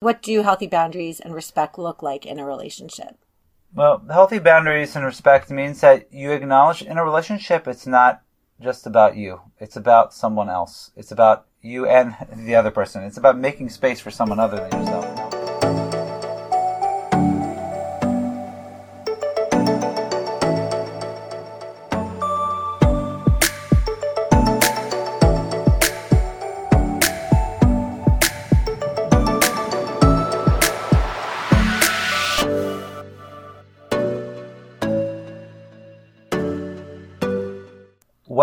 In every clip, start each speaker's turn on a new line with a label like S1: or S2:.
S1: What do healthy boundaries and respect look like in a relationship?
S2: Well, healthy boundaries and respect means that you acknowledge in a relationship it's not just about you. It's about someone else. It's about you and the other person. It's about making space for someone other than yourself.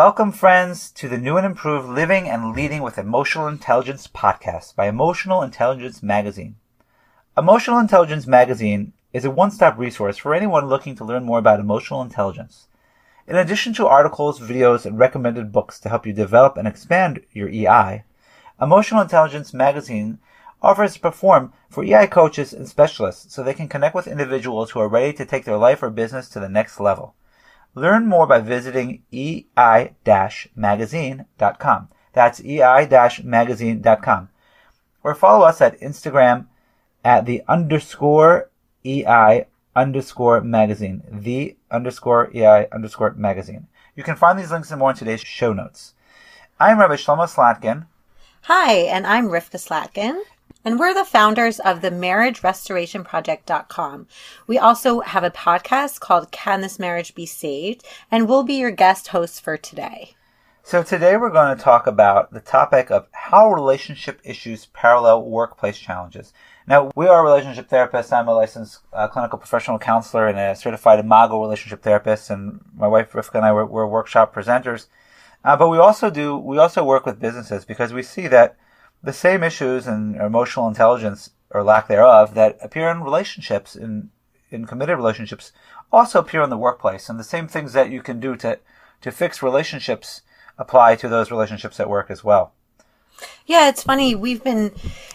S2: Welcome, friends, to the new and improved Living and Leading with Emotional Intelligence podcast by Emotional Intelligence Magazine. Emotional Intelligence Magazine is a one stop resource for anyone looking to learn more about emotional intelligence. In addition to articles, videos, and recommended books to help you develop and expand your EI, Emotional Intelligence Magazine offers a platform for EI coaches and specialists so they can connect with individuals who are ready to take their life or business to the next level. Learn more by visiting ei-magazine.com. That's ei-magazine.com. Or follow us at Instagram at the underscore ei underscore magazine. The underscore ei underscore magazine. You can find these links and more in today's show notes. I'm Rabbi Shlomo Slatkin.
S1: Hi, and I'm Rivka Slatkin. And we're the founders of the marriagerestorationproject.com. We also have a podcast called Can This Marriage Be Saved? And we'll be your guest hosts for today.
S2: So today we're going to talk about the topic of how relationship issues parallel workplace challenges. Now, we are relationship therapists. I'm a licensed uh, clinical professional counselor and a certified Imago relationship therapist. And my wife Rivka and I were, were workshop presenters. Uh, but we also do, we also work with businesses because we see that the same issues and emotional intelligence or lack thereof that appear in relationships in in committed relationships also appear in the workplace. And the same things that you can do to to fix relationships apply to those relationships at work as well
S1: yeah, it's funny. We've been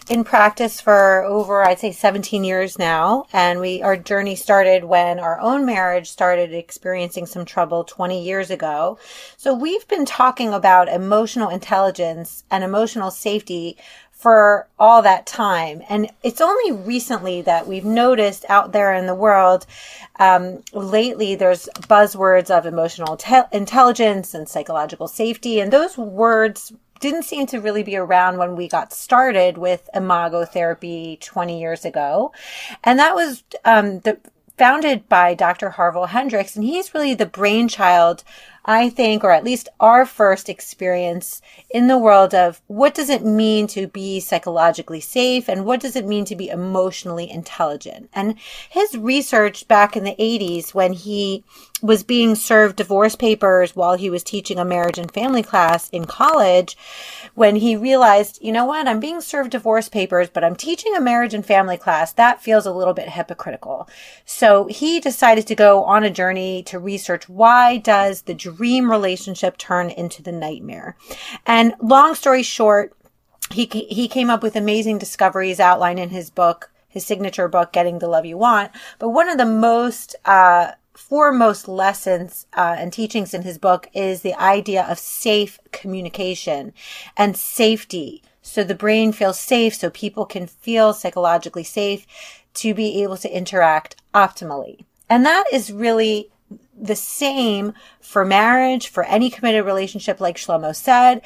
S1: in practice for over, I'd say 17 years now. And we, our journey started when our own marriage started experiencing some trouble 20 years ago. So we've been talking about emotional intelligence and emotional safety for all that time. And it's only recently that we've noticed out there in the world, um, lately there's buzzwords of emotional te- intelligence and psychological safety. And those words didn't seem to really be around when we got started with imago therapy 20 years ago. And that was um, the, founded by Dr. Harville Hendrix, and he's really the brainchild I think, or at least our first experience in the world of what does it mean to be psychologically safe and what does it mean to be emotionally intelligent. And his research back in the 80s when he was being served divorce papers while he was teaching a marriage and family class in college, when he realized, you know what, I'm being served divorce papers, but I'm teaching a marriage and family class. That feels a little bit hypocritical. So he decided to go on a journey to research why does the dream relationship turn into the nightmare. And long story short, he, he came up with amazing discoveries outlined in his book, his signature book, Getting the Love You Want. But one of the most, uh, foremost lessons uh, and teachings in his book is the idea of safe communication and safety. So the brain feels safe, so people can feel psychologically safe to be able to interact optimally. And that is really the same for marriage, for any committed relationship, like Shlomo said,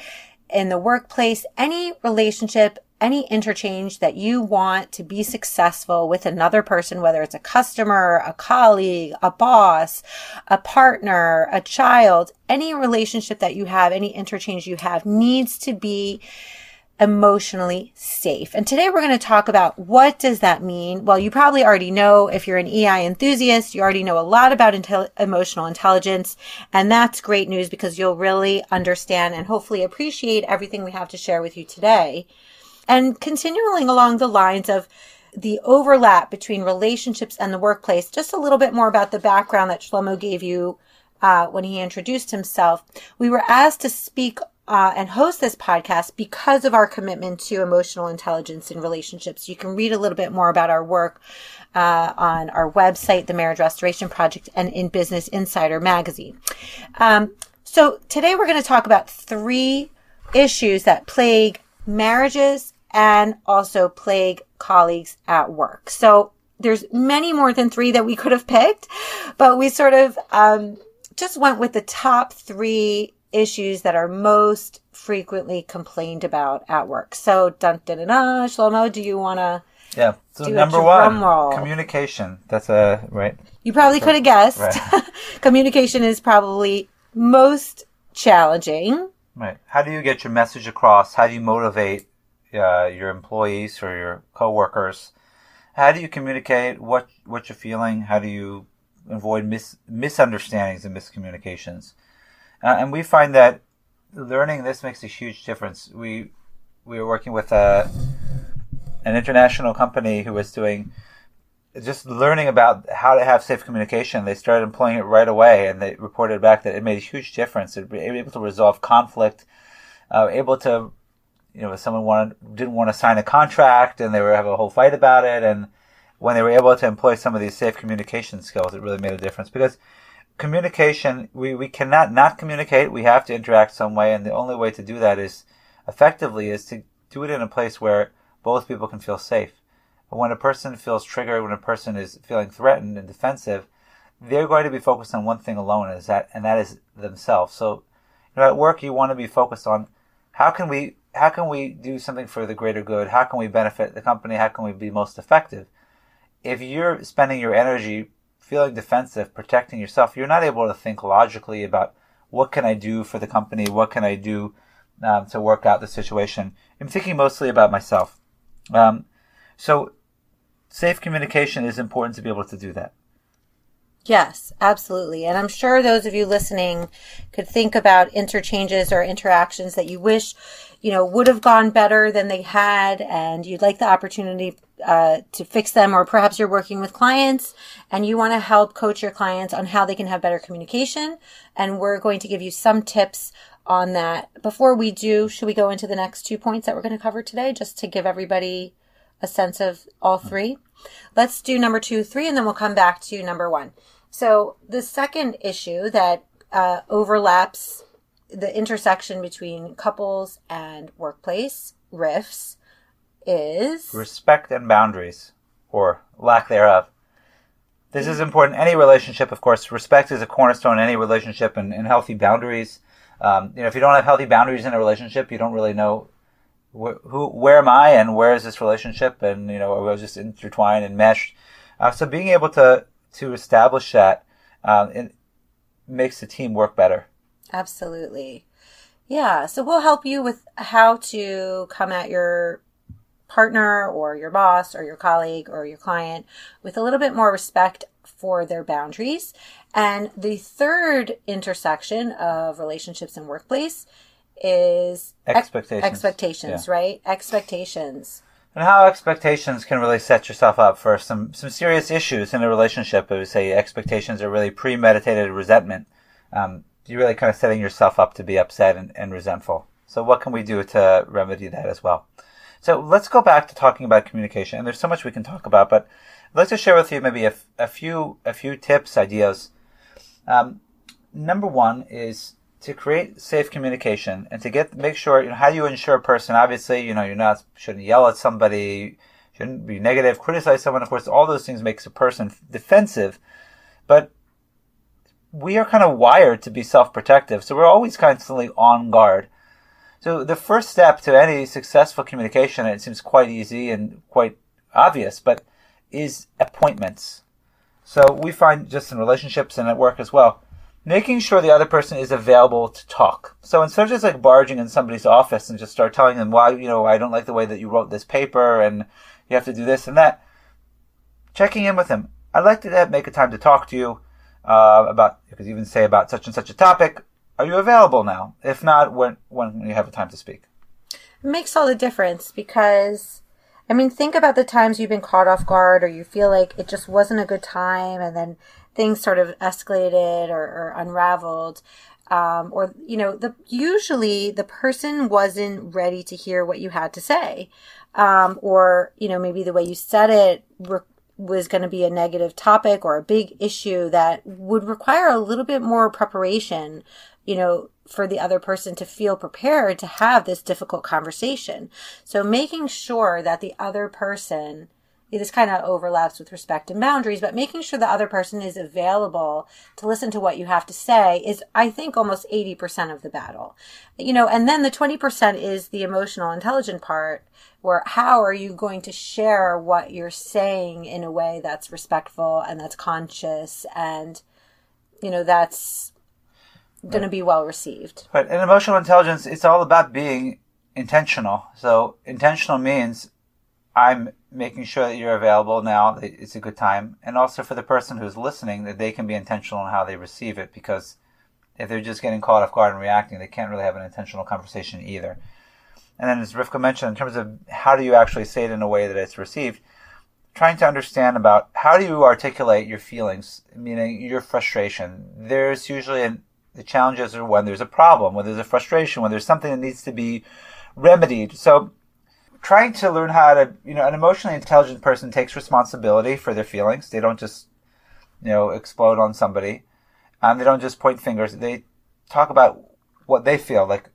S1: in the workplace, any relationship, any interchange that you want to be successful with another person, whether it's a customer, a colleague, a boss, a partner, a child, any relationship that you have, any interchange you have needs to be emotionally safe. And today we're going to talk about what does that mean? Well, you probably already know if you're an EI enthusiast, you already know a lot about intel- emotional intelligence. And that's great news because you'll really understand and hopefully appreciate everything we have to share with you today. And continuing along the lines of the overlap between relationships and the workplace, just a little bit more about the background that Shlomo gave you uh, when he introduced himself. We were asked to speak uh, and host this podcast because of our commitment to emotional intelligence in relationships. You can read a little bit more about our work uh, on our website, the Marriage Restoration Project, and in Business Insider magazine. Um, so today we're going to talk about three issues that plague marriages and also plague colleagues at work. So there's many more than three that we could have picked, but we sort of um, just went with the top three issues that are most frequently complained about at work. So, dun dun dun, dun Shlomo, do you want to?
S2: Yeah. So
S1: Do
S2: number one, communication. That's a right.
S1: You probably could have guessed.
S2: Right.
S1: Communication is probably most challenging.
S2: Right. How do you get your message across? How do you motivate uh, your employees or your coworkers? How do you communicate what what you're feeling? How do you avoid mis- misunderstandings and miscommunications? Uh, and we find that learning this makes a huge difference. We we were working with a an international company who was doing just learning about how to have safe communication. They started employing it right away, and they reported back that it made a huge difference. It, they able to resolve conflict, uh, able to, you know, if someone wanted didn't want to sign a contract, and they were have a whole fight about it, and when they were able to employ some of these safe communication skills, it really made a difference because communication we, we cannot not communicate. We have to interact some way and the only way to do that is effectively is to do it in a place where both people can feel safe. When a person feels triggered when a person is feeling threatened and defensive they're going to be focused on one thing alone is that and that is themselves. So you know, at work you want to be focused on how can we how can we do something for the greater good? How can we benefit the company? How can we be most effective? If you're spending your energy feeling defensive, protecting yourself, you're not able to think logically about what can I do for the company, what can I do um, to work out the situation. I'm thinking mostly about myself. Um, so, safe communication is important to be able to do that.
S1: Yes, absolutely. And I'm sure those of you listening could think about interchanges or interactions that you wish, you know, would have gone better than they had, and you'd like the opportunity uh, to fix them, or perhaps you're working with clients and you want to help coach your clients on how they can have better communication. And we're going to give you some tips on that. Before we do, should we go into the next two points that we're going to cover today, just to give everybody a sense of all three? Let's do number two, three, and then we'll come back to number one. So the second issue that uh, overlaps the intersection between couples and workplace rifts is
S2: Respect and boundaries, or lack thereof. This is important. Any relationship, of course, respect is a cornerstone in any relationship and, and healthy boundaries. Um, you know, if you don't have healthy boundaries in a relationship, you don't really know wh- who, where am I and where is this relationship, and you know, are we just intertwined and meshed. Uh, so being able to to establish that um, it makes the team work better.
S1: Absolutely. Yeah. So we'll help you with how to come at your partner or your boss or your colleague or your client with a little bit more respect for their boundaries. And the third intersection of relationships and workplace is ex-
S2: Expectations.
S1: expectations,
S2: Yeah.
S1: right? Expectations.
S2: And how expectations can really set yourself up for some, some serious issues in a relationship. I would say expectations are really premeditated resentment. Um, you're really kind of setting yourself up to be upset and, and resentful. So what can we do to remedy that as well? So let's go back to talking about communication. And there's so much we can talk about, but I'd like to share with you maybe a, a few a few tips, ideas. Um, number one is to create safe communication and to get make sure you know how do you ensure a person obviously you know you're not shouldn't yell at somebody shouldn't be negative criticize someone of course all those things makes a person defensive but we are kind of wired to be self-protective so we're always constantly on guard so the first step to any successful communication it seems quite easy and quite obvious but is appointments so we find just in relationships and at work as well making sure the other person is available to talk. So instead of just like barging in somebody's office and just start telling them why, you know, I don't like the way that you wrote this paper and you have to do this and that, checking in with them. I'd like to make a time to talk to you uh, about, you could even say about such and such a topic. Are you available now? If not, when, when you have a time to speak?
S1: It makes all the difference because I mean, think about the times you've been caught off guard or you feel like it just wasn't a good time and then things sort of escalated or, or unraveled. Um, or, you know, the, usually the person wasn't ready to hear what you had to say. Um, or, you know, maybe the way you said it re- was going to be a negative topic or a big issue that would require a little bit more preparation, you know, for the other person to feel prepared to have this difficult conversation. So making sure that the other person this kind of overlaps with respect and boundaries, but making sure the other person is available to listen to what you have to say is, I think, almost 80% of the battle. You know, and then the 20% is the emotional intelligent part where how are you going to share what you're saying in a way that's respectful and that's conscious and, you know, that's going to be well received.
S2: Right. And emotional intelligence, it's all about being intentional. So intentional means I'm making sure that you're available now. It's a good time. And also for the person who's listening, that they can be intentional in how they receive it because if they're just getting caught off guard and reacting, they can't really have an intentional conversation either. And then as Rivka mentioned, in terms of how do you actually say it in a way that it's received, trying to understand about how do you articulate your feelings, meaning your frustration. There's usually an, the challenges are when there's a problem, when there's a frustration, when there's something that needs to be remedied. So trying to learn how to, you know, an emotionally intelligent person takes responsibility for their feelings. They don't just, you know, explode on somebody. And they don't just point fingers. They talk about what they feel. Like,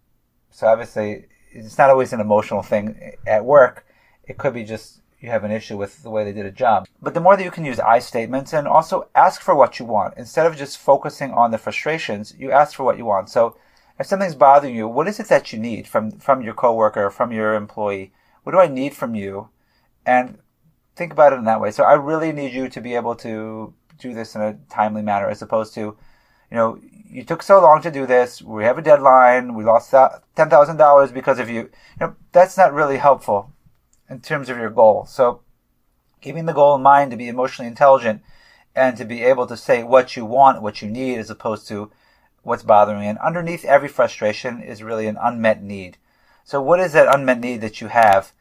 S2: so obviously, it's not always an emotional thing at work. It could be just you have an issue with the way they did a job. But the more that you can use I statements and also ask for what you want instead of just focusing on the frustrations, you ask for what you want. So if something's bothering you, what is it that you need from from your coworker, from your employee? What do I need from you? And think about it in that way. So I really need you to be able to do this in a timely manner as opposed to, you know, you took so long to do this. We have a deadline. We lost $10,000 because of you. You know, that's not really helpful in terms of your goal. So keeping the goal in mind to be emotionally intelligent and to be able to say what you want, what you need, as opposed to what's bothering you. And underneath every frustration is really an unmet need. So what is that unmet need that you have?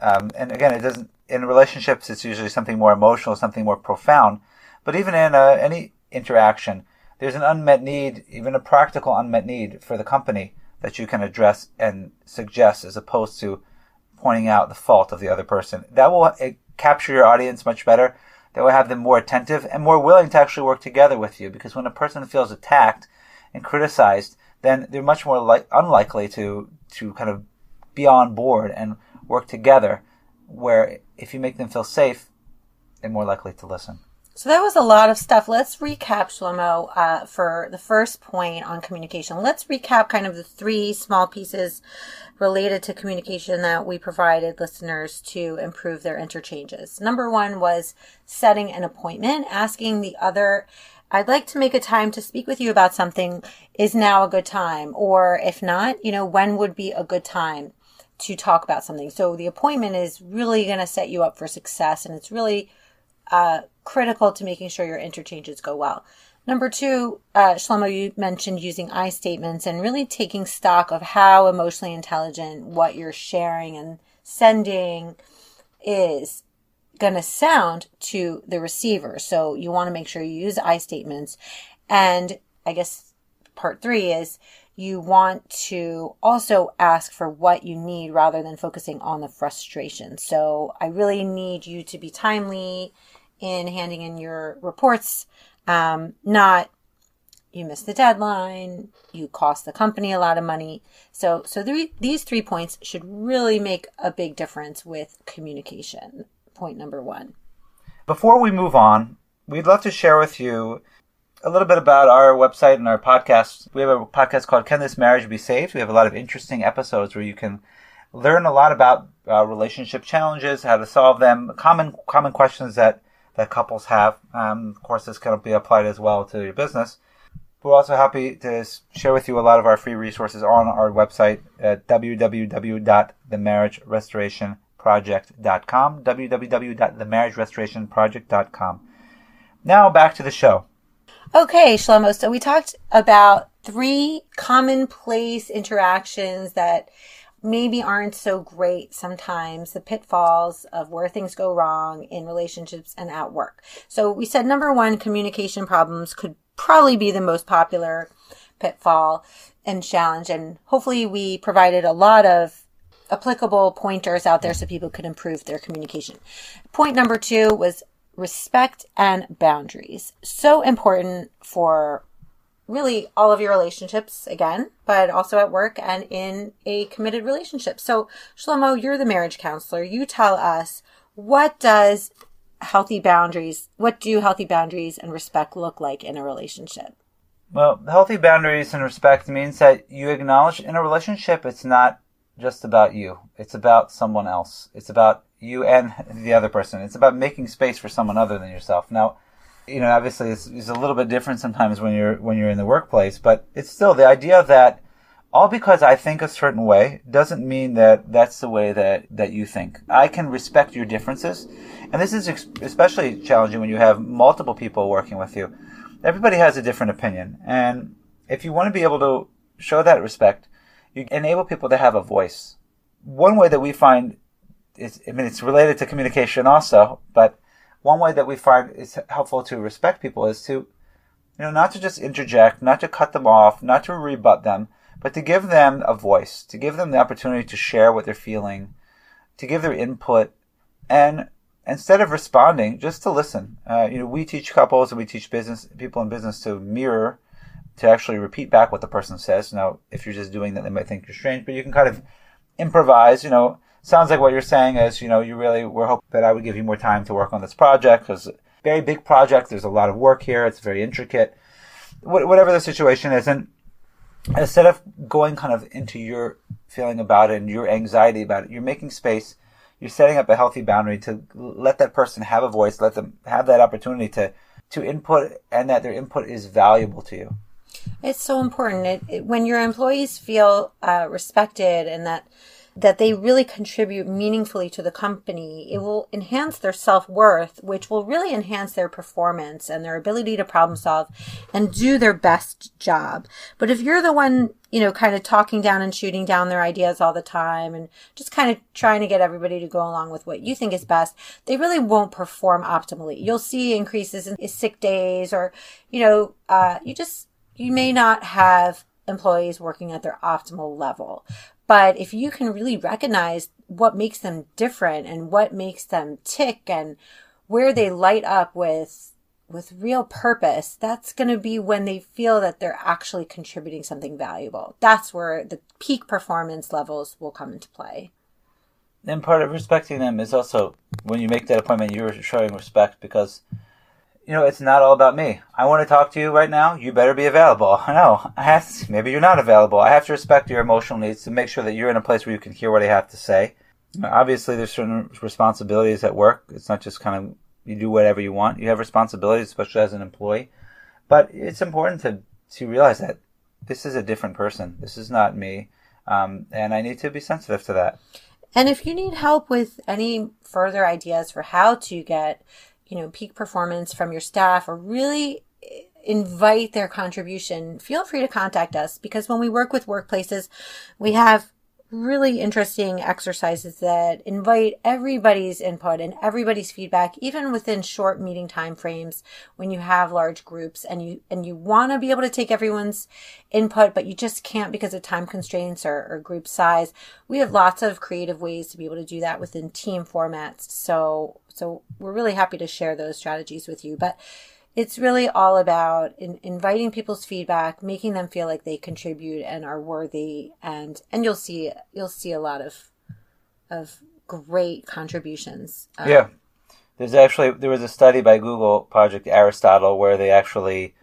S2: Um, and again, it doesn't in relationships. It's usually something more emotional, something more profound. But even in uh, any interaction, there's an unmet need, even a practical unmet need for the company that you can address and suggest, as opposed to pointing out the fault of the other person. That will capture your audience much better. That will have them more attentive and more willing to actually work together with you. Because when a person feels attacked and criticized, then they're much more li- unlikely to to kind of be on board and work together. Where if you make them feel safe, they're more likely to listen.
S1: So that was a lot of stuff. Let's recap, Shlomo, uh, for the first point on communication. Let's recap kind of the three small pieces related to communication that we provided listeners to improve their interchanges. Number one was setting an appointment, asking the other I'd like to make a time to speak with you about something. Is now a good time? Or if not, you know, when would be a good time to talk about something? So the appointment is really going to set you up for success and it's really uh, critical to making sure your interchanges go well. Number two, uh, Shlomo, you mentioned using I statements and really taking stock of how emotionally intelligent what you're sharing and sending is going to sound to the receiver. So you want to make sure you use I statements. And I guess part three is you want to also ask for what you need rather than focusing on the frustration. So I really need you to be timely in handing in your reports, um, not you missed the deadline, you cost the company a lot of money. So, so three, these three points should really make a big difference with communication point number one.
S2: Before we move on, we'd love to share with you a little bit about our website and our podcast. We have a podcast called Can This Marriage Be Saved? We have a lot of interesting episodes where you can learn a lot about uh, relationship challenges, how to solve them, common common questions that, that couples have. Um, of course, this can be applied as well to your business. We're also happy to share with you a lot of our free resources on our website at www.themarriagerestoration.com project.com, www.themarriagerestorationproject.com. Now back to the show.
S1: Okay, Shlomo. So we talked about three commonplace interactions that maybe aren't so great sometimes, the pitfalls of where things go wrong in relationships and at work. So we said number one, communication problems could probably be the most popular pitfall and challenge. And hopefully we provided a lot of applicable pointers out there so people could improve their communication. Point number two was respect and boundaries. So important for really all of your relationships again, but also at work and in a committed relationship. So, Shlomo, you're the marriage counselor. You tell us what does healthy boundaries, what do healthy boundaries and respect look like in a relationship?
S2: Well, healthy boundaries and respect means that you acknowledge in a relationship it's not just about you. It's about someone else. It's about you and the other person. It's about making space for someone other than yourself. Now, you know, obviously it's, it's, a little bit different sometimes when you're when you're in the workplace, but it's still the idea that all because I think a certain way doesn't mean that that's the way that that you think. I can respect your differences, and this is especially challenging when you have multiple people working with you. Everybody has a different opinion, and if you want to be able to show that respect, you enable people to have a voice. One way that we find is, I mean, it's related to communication also, but one way that we find is helpful to respect people is to, you know, not to just interject, not to cut them off, not to rebut them, but to give them a voice, to give them the opportunity to share what they're feeling, to give their input, and instead of responding, just to listen. Uh, you know, we teach couples and we teach business people in business to mirror, to actually repeat back what the person says. Now, if you're just doing that, they might think you're strange, but you can kind of improvise. You know, sounds like what you're saying is, you know, you really were hoping that I would give you more time to work on this project because very big project. There's a lot of work here. It's very intricate. whatever the situation is, and instead of going kind of into your feeling about it and your anxiety about it, you're making space. You're setting up a healthy boundary to let that person have a voice, let them have that opportunity to to input, and that their input is valuable to you.
S1: It's so important. It, it, when your employees feel uh, respected and that that they really contribute meaningfully to the company, it will enhance their self worth, which will really enhance their performance and their ability to problem solve and do their best job. But if you're the one, you know, kind of talking down and shooting down their ideas all the time and just kind of trying to get everybody to go along with what you think is best, they really won't perform optimally. You'll see increases in sick days or, you know, uh, you just, you may not have employees working at their optimal level. But if you can really recognize what makes them different and what makes them tick and where they light up with with real purpose, that's going to be when they feel that they're actually contributing something valuable. That's where the peak performance levels will come into play.
S2: And part of respecting them is also when you make that appointment, you're showing respect because you know, it's not all about me. I want to talk to you right now. You better be available. I know. I have to, maybe you're not available. I have to respect your emotional needs to make sure that you're in a place where you can hear what I have to say. Obviously, there's certain responsibilities at work. It's not just kind of you do whatever you want. You have responsibilities, especially as an employee. But it's important to to realize that this is a different person. This is not me, um, and I need to be sensitive to that.
S1: And if you need help with any further ideas for how to get you know, peak performance from your staff or really invite their contribution, feel free to contact us because when we work with workplaces, we have really interesting exercises that invite everybody's input and everybody's feedback even within short meeting time frames when you have large groups and you and you want to be able to take everyone's input but you just can't because of time constraints or, or group size. We have lots of creative ways to be able to do that within team formats. So so we're really happy to share those strategies with you. But it's really all about in, inviting people's feedback, making them feel like they contribute and are worthy, and and you'll see you'll see a lot of of great contributions.
S2: Um, yeah, there's actually there was a study by Google Project Aristotle where they actually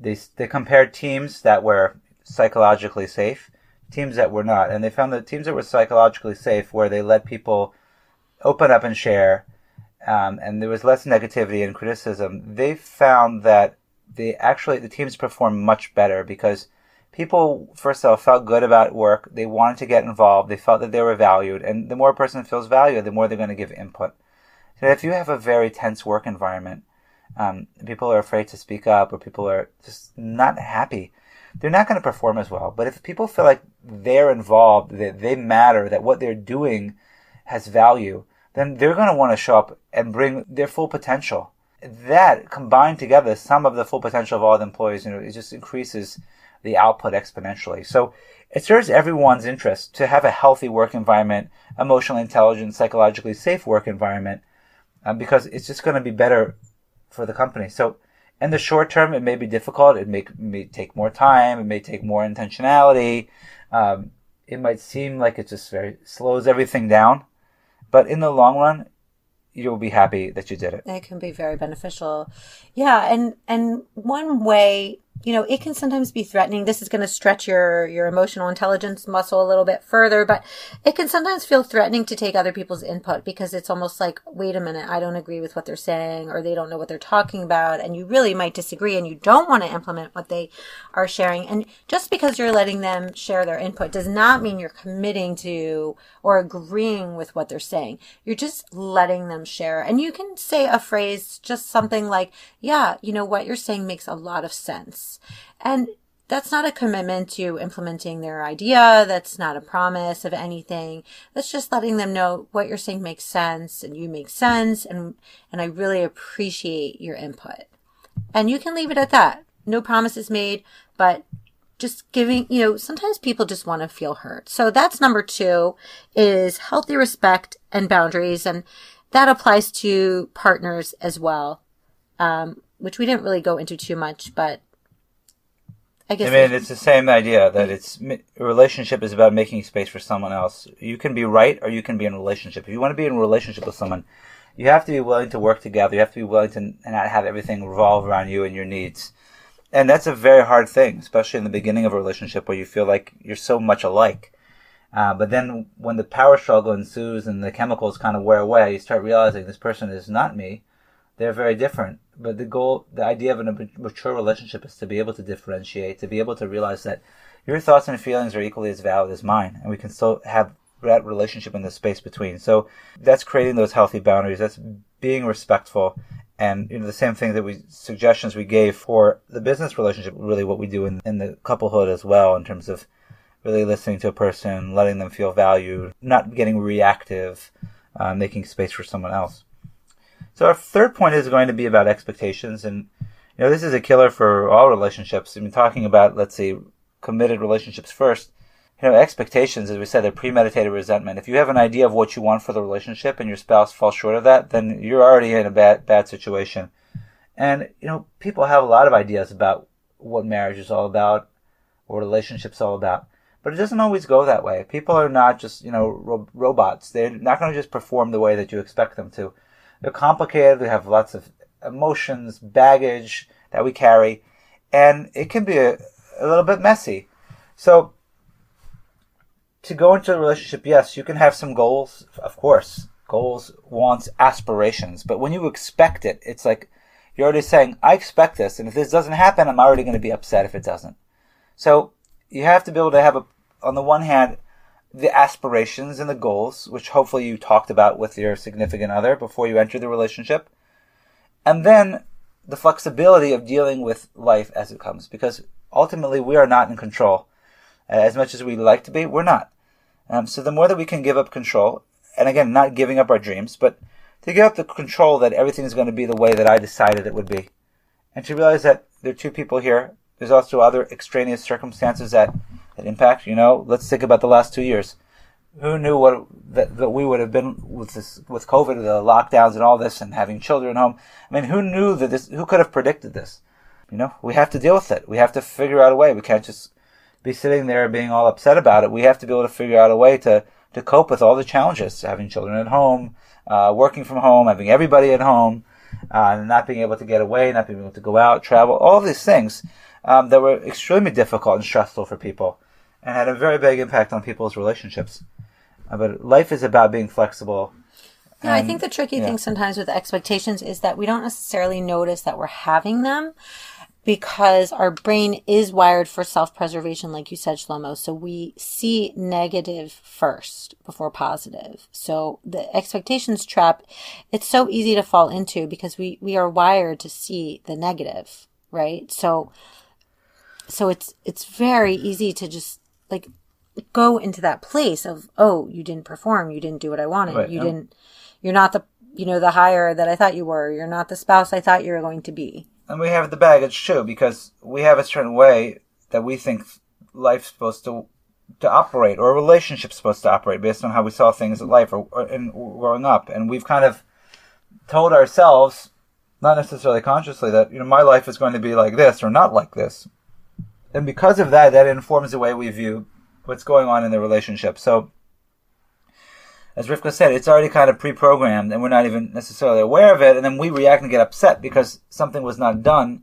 S2: they they compared teams that were psychologically safe, teams that were not, and they found that teams that were psychologically safe, where they let people open up and share um, and there was less negativity and criticism, they found that they actually the teams performed much better because people first of all felt good about work. They wanted to get involved. They felt that they were valued, and the more a person feels valued, the more they're going to give input. So if you have a very tense work environment, um, people are afraid to speak up, or people are just not happy. They're not going to perform as well. But if people feel like they're involved, that they matter, that what they're doing has value, then they're going to want to show up and bring their full potential. That combined together, some of the full potential of all the employees, you know, it just increases the output exponentially. So it serves everyone's interest to have a healthy work environment, emotionally intelligent, psychologically safe work environment, um, because it's just going to be better for the company. So in the short term, it may be difficult. It may, may take more time. It may take more intentionality. Um, it might seem like it just very slows everything down, but in the long run, you'll be happy that you did it.
S1: It can be very beneficial. Yeah, and and one way you know, it can sometimes be threatening. This is going to stretch your, your emotional intelligence muscle a little bit further, but it can sometimes feel threatening to take other people's input because it's almost like, wait a minute, I don't agree with what they're saying or they don't know what they're talking about. And you really might disagree and you don't want to implement what they are sharing. And just because you're letting them share their input does not mean you're committing to or agreeing with what they're saying. You're just letting them share. And you can say a phrase, just something like, yeah, you know, what you're saying makes a lot of sense and that's not a commitment to implementing their idea. That's not a promise of anything. That's just letting them know what you're saying makes sense and you make sense. And, and I really appreciate your input. And you can leave it at that. No promises made, but just giving, you know, sometimes people just want to feel heard. So that's number two is healthy respect and boundaries. And that applies to partners as well. Um, which we didn't really go into too much, but
S2: I guess. I mean, it's the same idea that it's relationship is about making space for someone else. You can be right or you can be in a relationship. If you want to be in a relationship with someone, you have to be willing to work together. You have to be willing to not have everything revolve around you and your needs. And that's a very hard thing, especially in the beginning of a relationship where you feel like you're so much alike. Uh, but then when the power struggle ensues and the chemicals kind of wear away, you start realizing this person is not me. They're very different but the goal, the idea of a mature relationship is to be able to differentiate, to be able to realize that your thoughts and feelings are equally as valid as mine, and we can still have that relationship in the space between. So that's creating those healthy boundaries. That's being respectful. And you know the same thing that we suggestions we gave for the business relationship, really what we do in, in the couplehood as well, in terms of really listening to a person, letting them feel valued, not getting reactive, uh, making space for someone else. So our third point is going to be about expectations, and you know this is a killer for all relationships. I mean, talking about let's say committed relationships first. You know, expectations, as we said, are premeditated resentment. If you have an idea of what you want for the relationship and your spouse falls short of that, then you're already in a bad bad situation. And you know, people have a lot of ideas about what marriage is all about, or relationships all about. But it doesn't always go that way. People are not just, you know, ro- robots. They're not going to just perform the way that you expect them to. They're complicated. We have lots of emotions, baggage that we carry, and it can be a, a little bit messy. So, to go into a relationship, yes, you can have some goals, of course, goals, wants, aspirations. But when you expect it, it's like you're already saying, I expect this, and if this doesn't happen, I'm already going to be upset if it doesn't. So, you have to be able to have a, on the one hand, the aspirations and the goals, which hopefully you talked about with your significant other before you enter the relationship. And then the flexibility of dealing with life as it comes, because ultimately we are not in control. As much as we like to be, we're not. Um, so the more that we can give up control, and again, not giving up our dreams, but to give up the control that everything is going to be the way that I decided it would be. And to realize that there are two people here. There's also other extraneous circumstances that that impact. You know, let's think about the last two years. Who knew what that, that we would have been with this with COVID, the lockdowns, and all this, and having children at home? I mean, who knew that this? Who could have predicted this? You know, we have to deal with it. We have to figure out a way. We can't just be sitting there being all upset about it. We have to be able to figure out a way to to cope with all the challenges, having children at home, uh, working from home, having everybody at home, uh, not being able to get away, not being able to go out, travel, all these things um, that were extremely difficult and stressful for people and had a very big impact on people's relationships. Uh, but life is about being flexible.
S1: Yeah, and, I think the tricky yeah. thing sometimes with expectations is that we don't necessarily notice that we're having them because our brain is wired for self preservation, like you said, Shlomo. So we see negative first before positive. So the expectations trap, it's so easy to fall into because we, we are wired to see the negative, right? So, so it's, it's very easy to just like go into that place of oh you didn't perform you didn't do what i wanted right, you didn't you're not the you know the hire that i thought you were you're not the spouse i thought you were going to be.
S2: And we have the baggage too because we have a certain way that we think life's supposed to to operate or a relationship's supposed to operate based on how we saw things in life or, or in growing up. And we've kind of told ourselves not necessarily consciously, that you know my life is going to be like this or not like this, and because of that, that informs the way we view what's going on in the relationship. So, as Rivka said, it's already kind of pre-programmed, and we're not even necessarily aware of it, and then we react and get upset because something was not done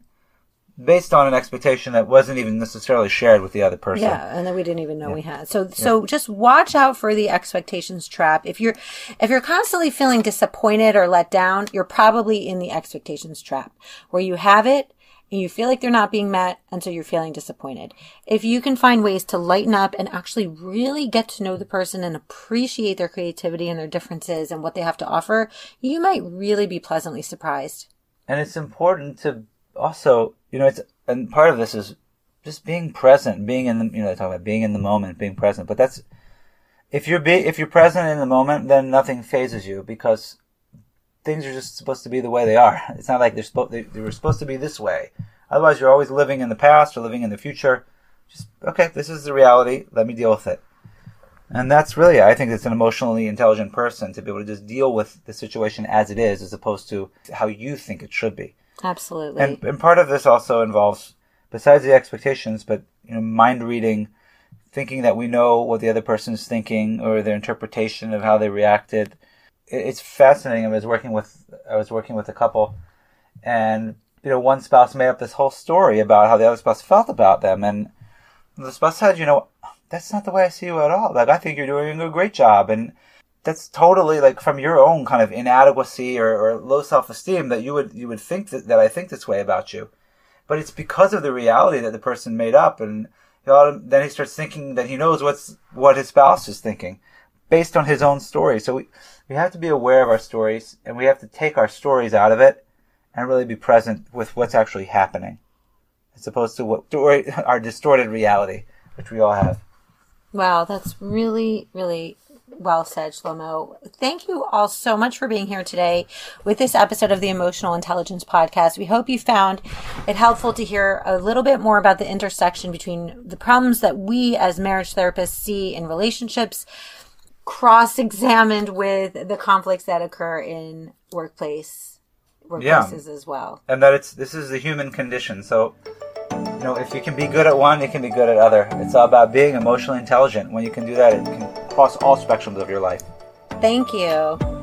S2: based on an expectation that wasn't even necessarily shared with the other person.
S1: Yeah, and then we didn't even know yeah. we had. So so yeah. just watch out for the expectations trap. If you're if you're constantly feeling disappointed or let down, you're probably in the expectations trap where you have it and you feel like they're not being met and so you're feeling disappointed. If you can find ways to lighten up and actually really get to know the person and appreciate their creativity and their differences and what they have to offer, you might really be pleasantly surprised.
S2: And it's important to also, you know, it's and part of this is just being present, being in the, you know, they talk about being in the moment, being present. But that's if you're be, if you're present in the moment, then nothing fazes you because things are just supposed to be the way they are. It's not like they're supposed they, they were supposed to be this way. Otherwise, you're always living in the past or living in the future. Just okay, this is the reality. Let me deal with it. And that's really, I think, it's an emotionally intelligent person to be able to just deal with the situation as it is, as opposed to how you think it should be.
S1: Absolutely.
S2: And, and part of this also involves, besides the expectations, but you know, mind reading, thinking that we know what the other person is thinking or their interpretation of how they reacted. It's fascinating. I was working with I was working with a couple, and you know, one spouse made up this whole story about how the other spouse felt about them, and the spouse said, you know, that's not the way I see you at all. Like I think you're doing a great job, and that's totally like from your own kind of inadequacy or, or low self-esteem that you would you would think that, that I think this way about you, but it's because of the reality that the person made up, and then he starts thinking that he knows what's what his spouse is thinking, based on his own story. So we we have to be aware of our stories, and we have to take our stories out of it, and really be present with what's actually happening, as opposed to what our distorted reality, which we all have.
S1: Wow, that's really really well said, Shlomo. Thank you all so much for being here today with this episode of the Emotional Intelligence Podcast. We hope you found it helpful to hear a little bit more about the intersection between the problems that we as marriage therapists see in relationships, cross examined with the conflicts that occur in workplace workplaces yeah. as well.
S2: And that it's this is the human condition. So you know, if you can be good at one, you can be good at other. It's all about being emotionally intelligent. When you can do that, it can cross all spectrums of your life.
S1: Thank you.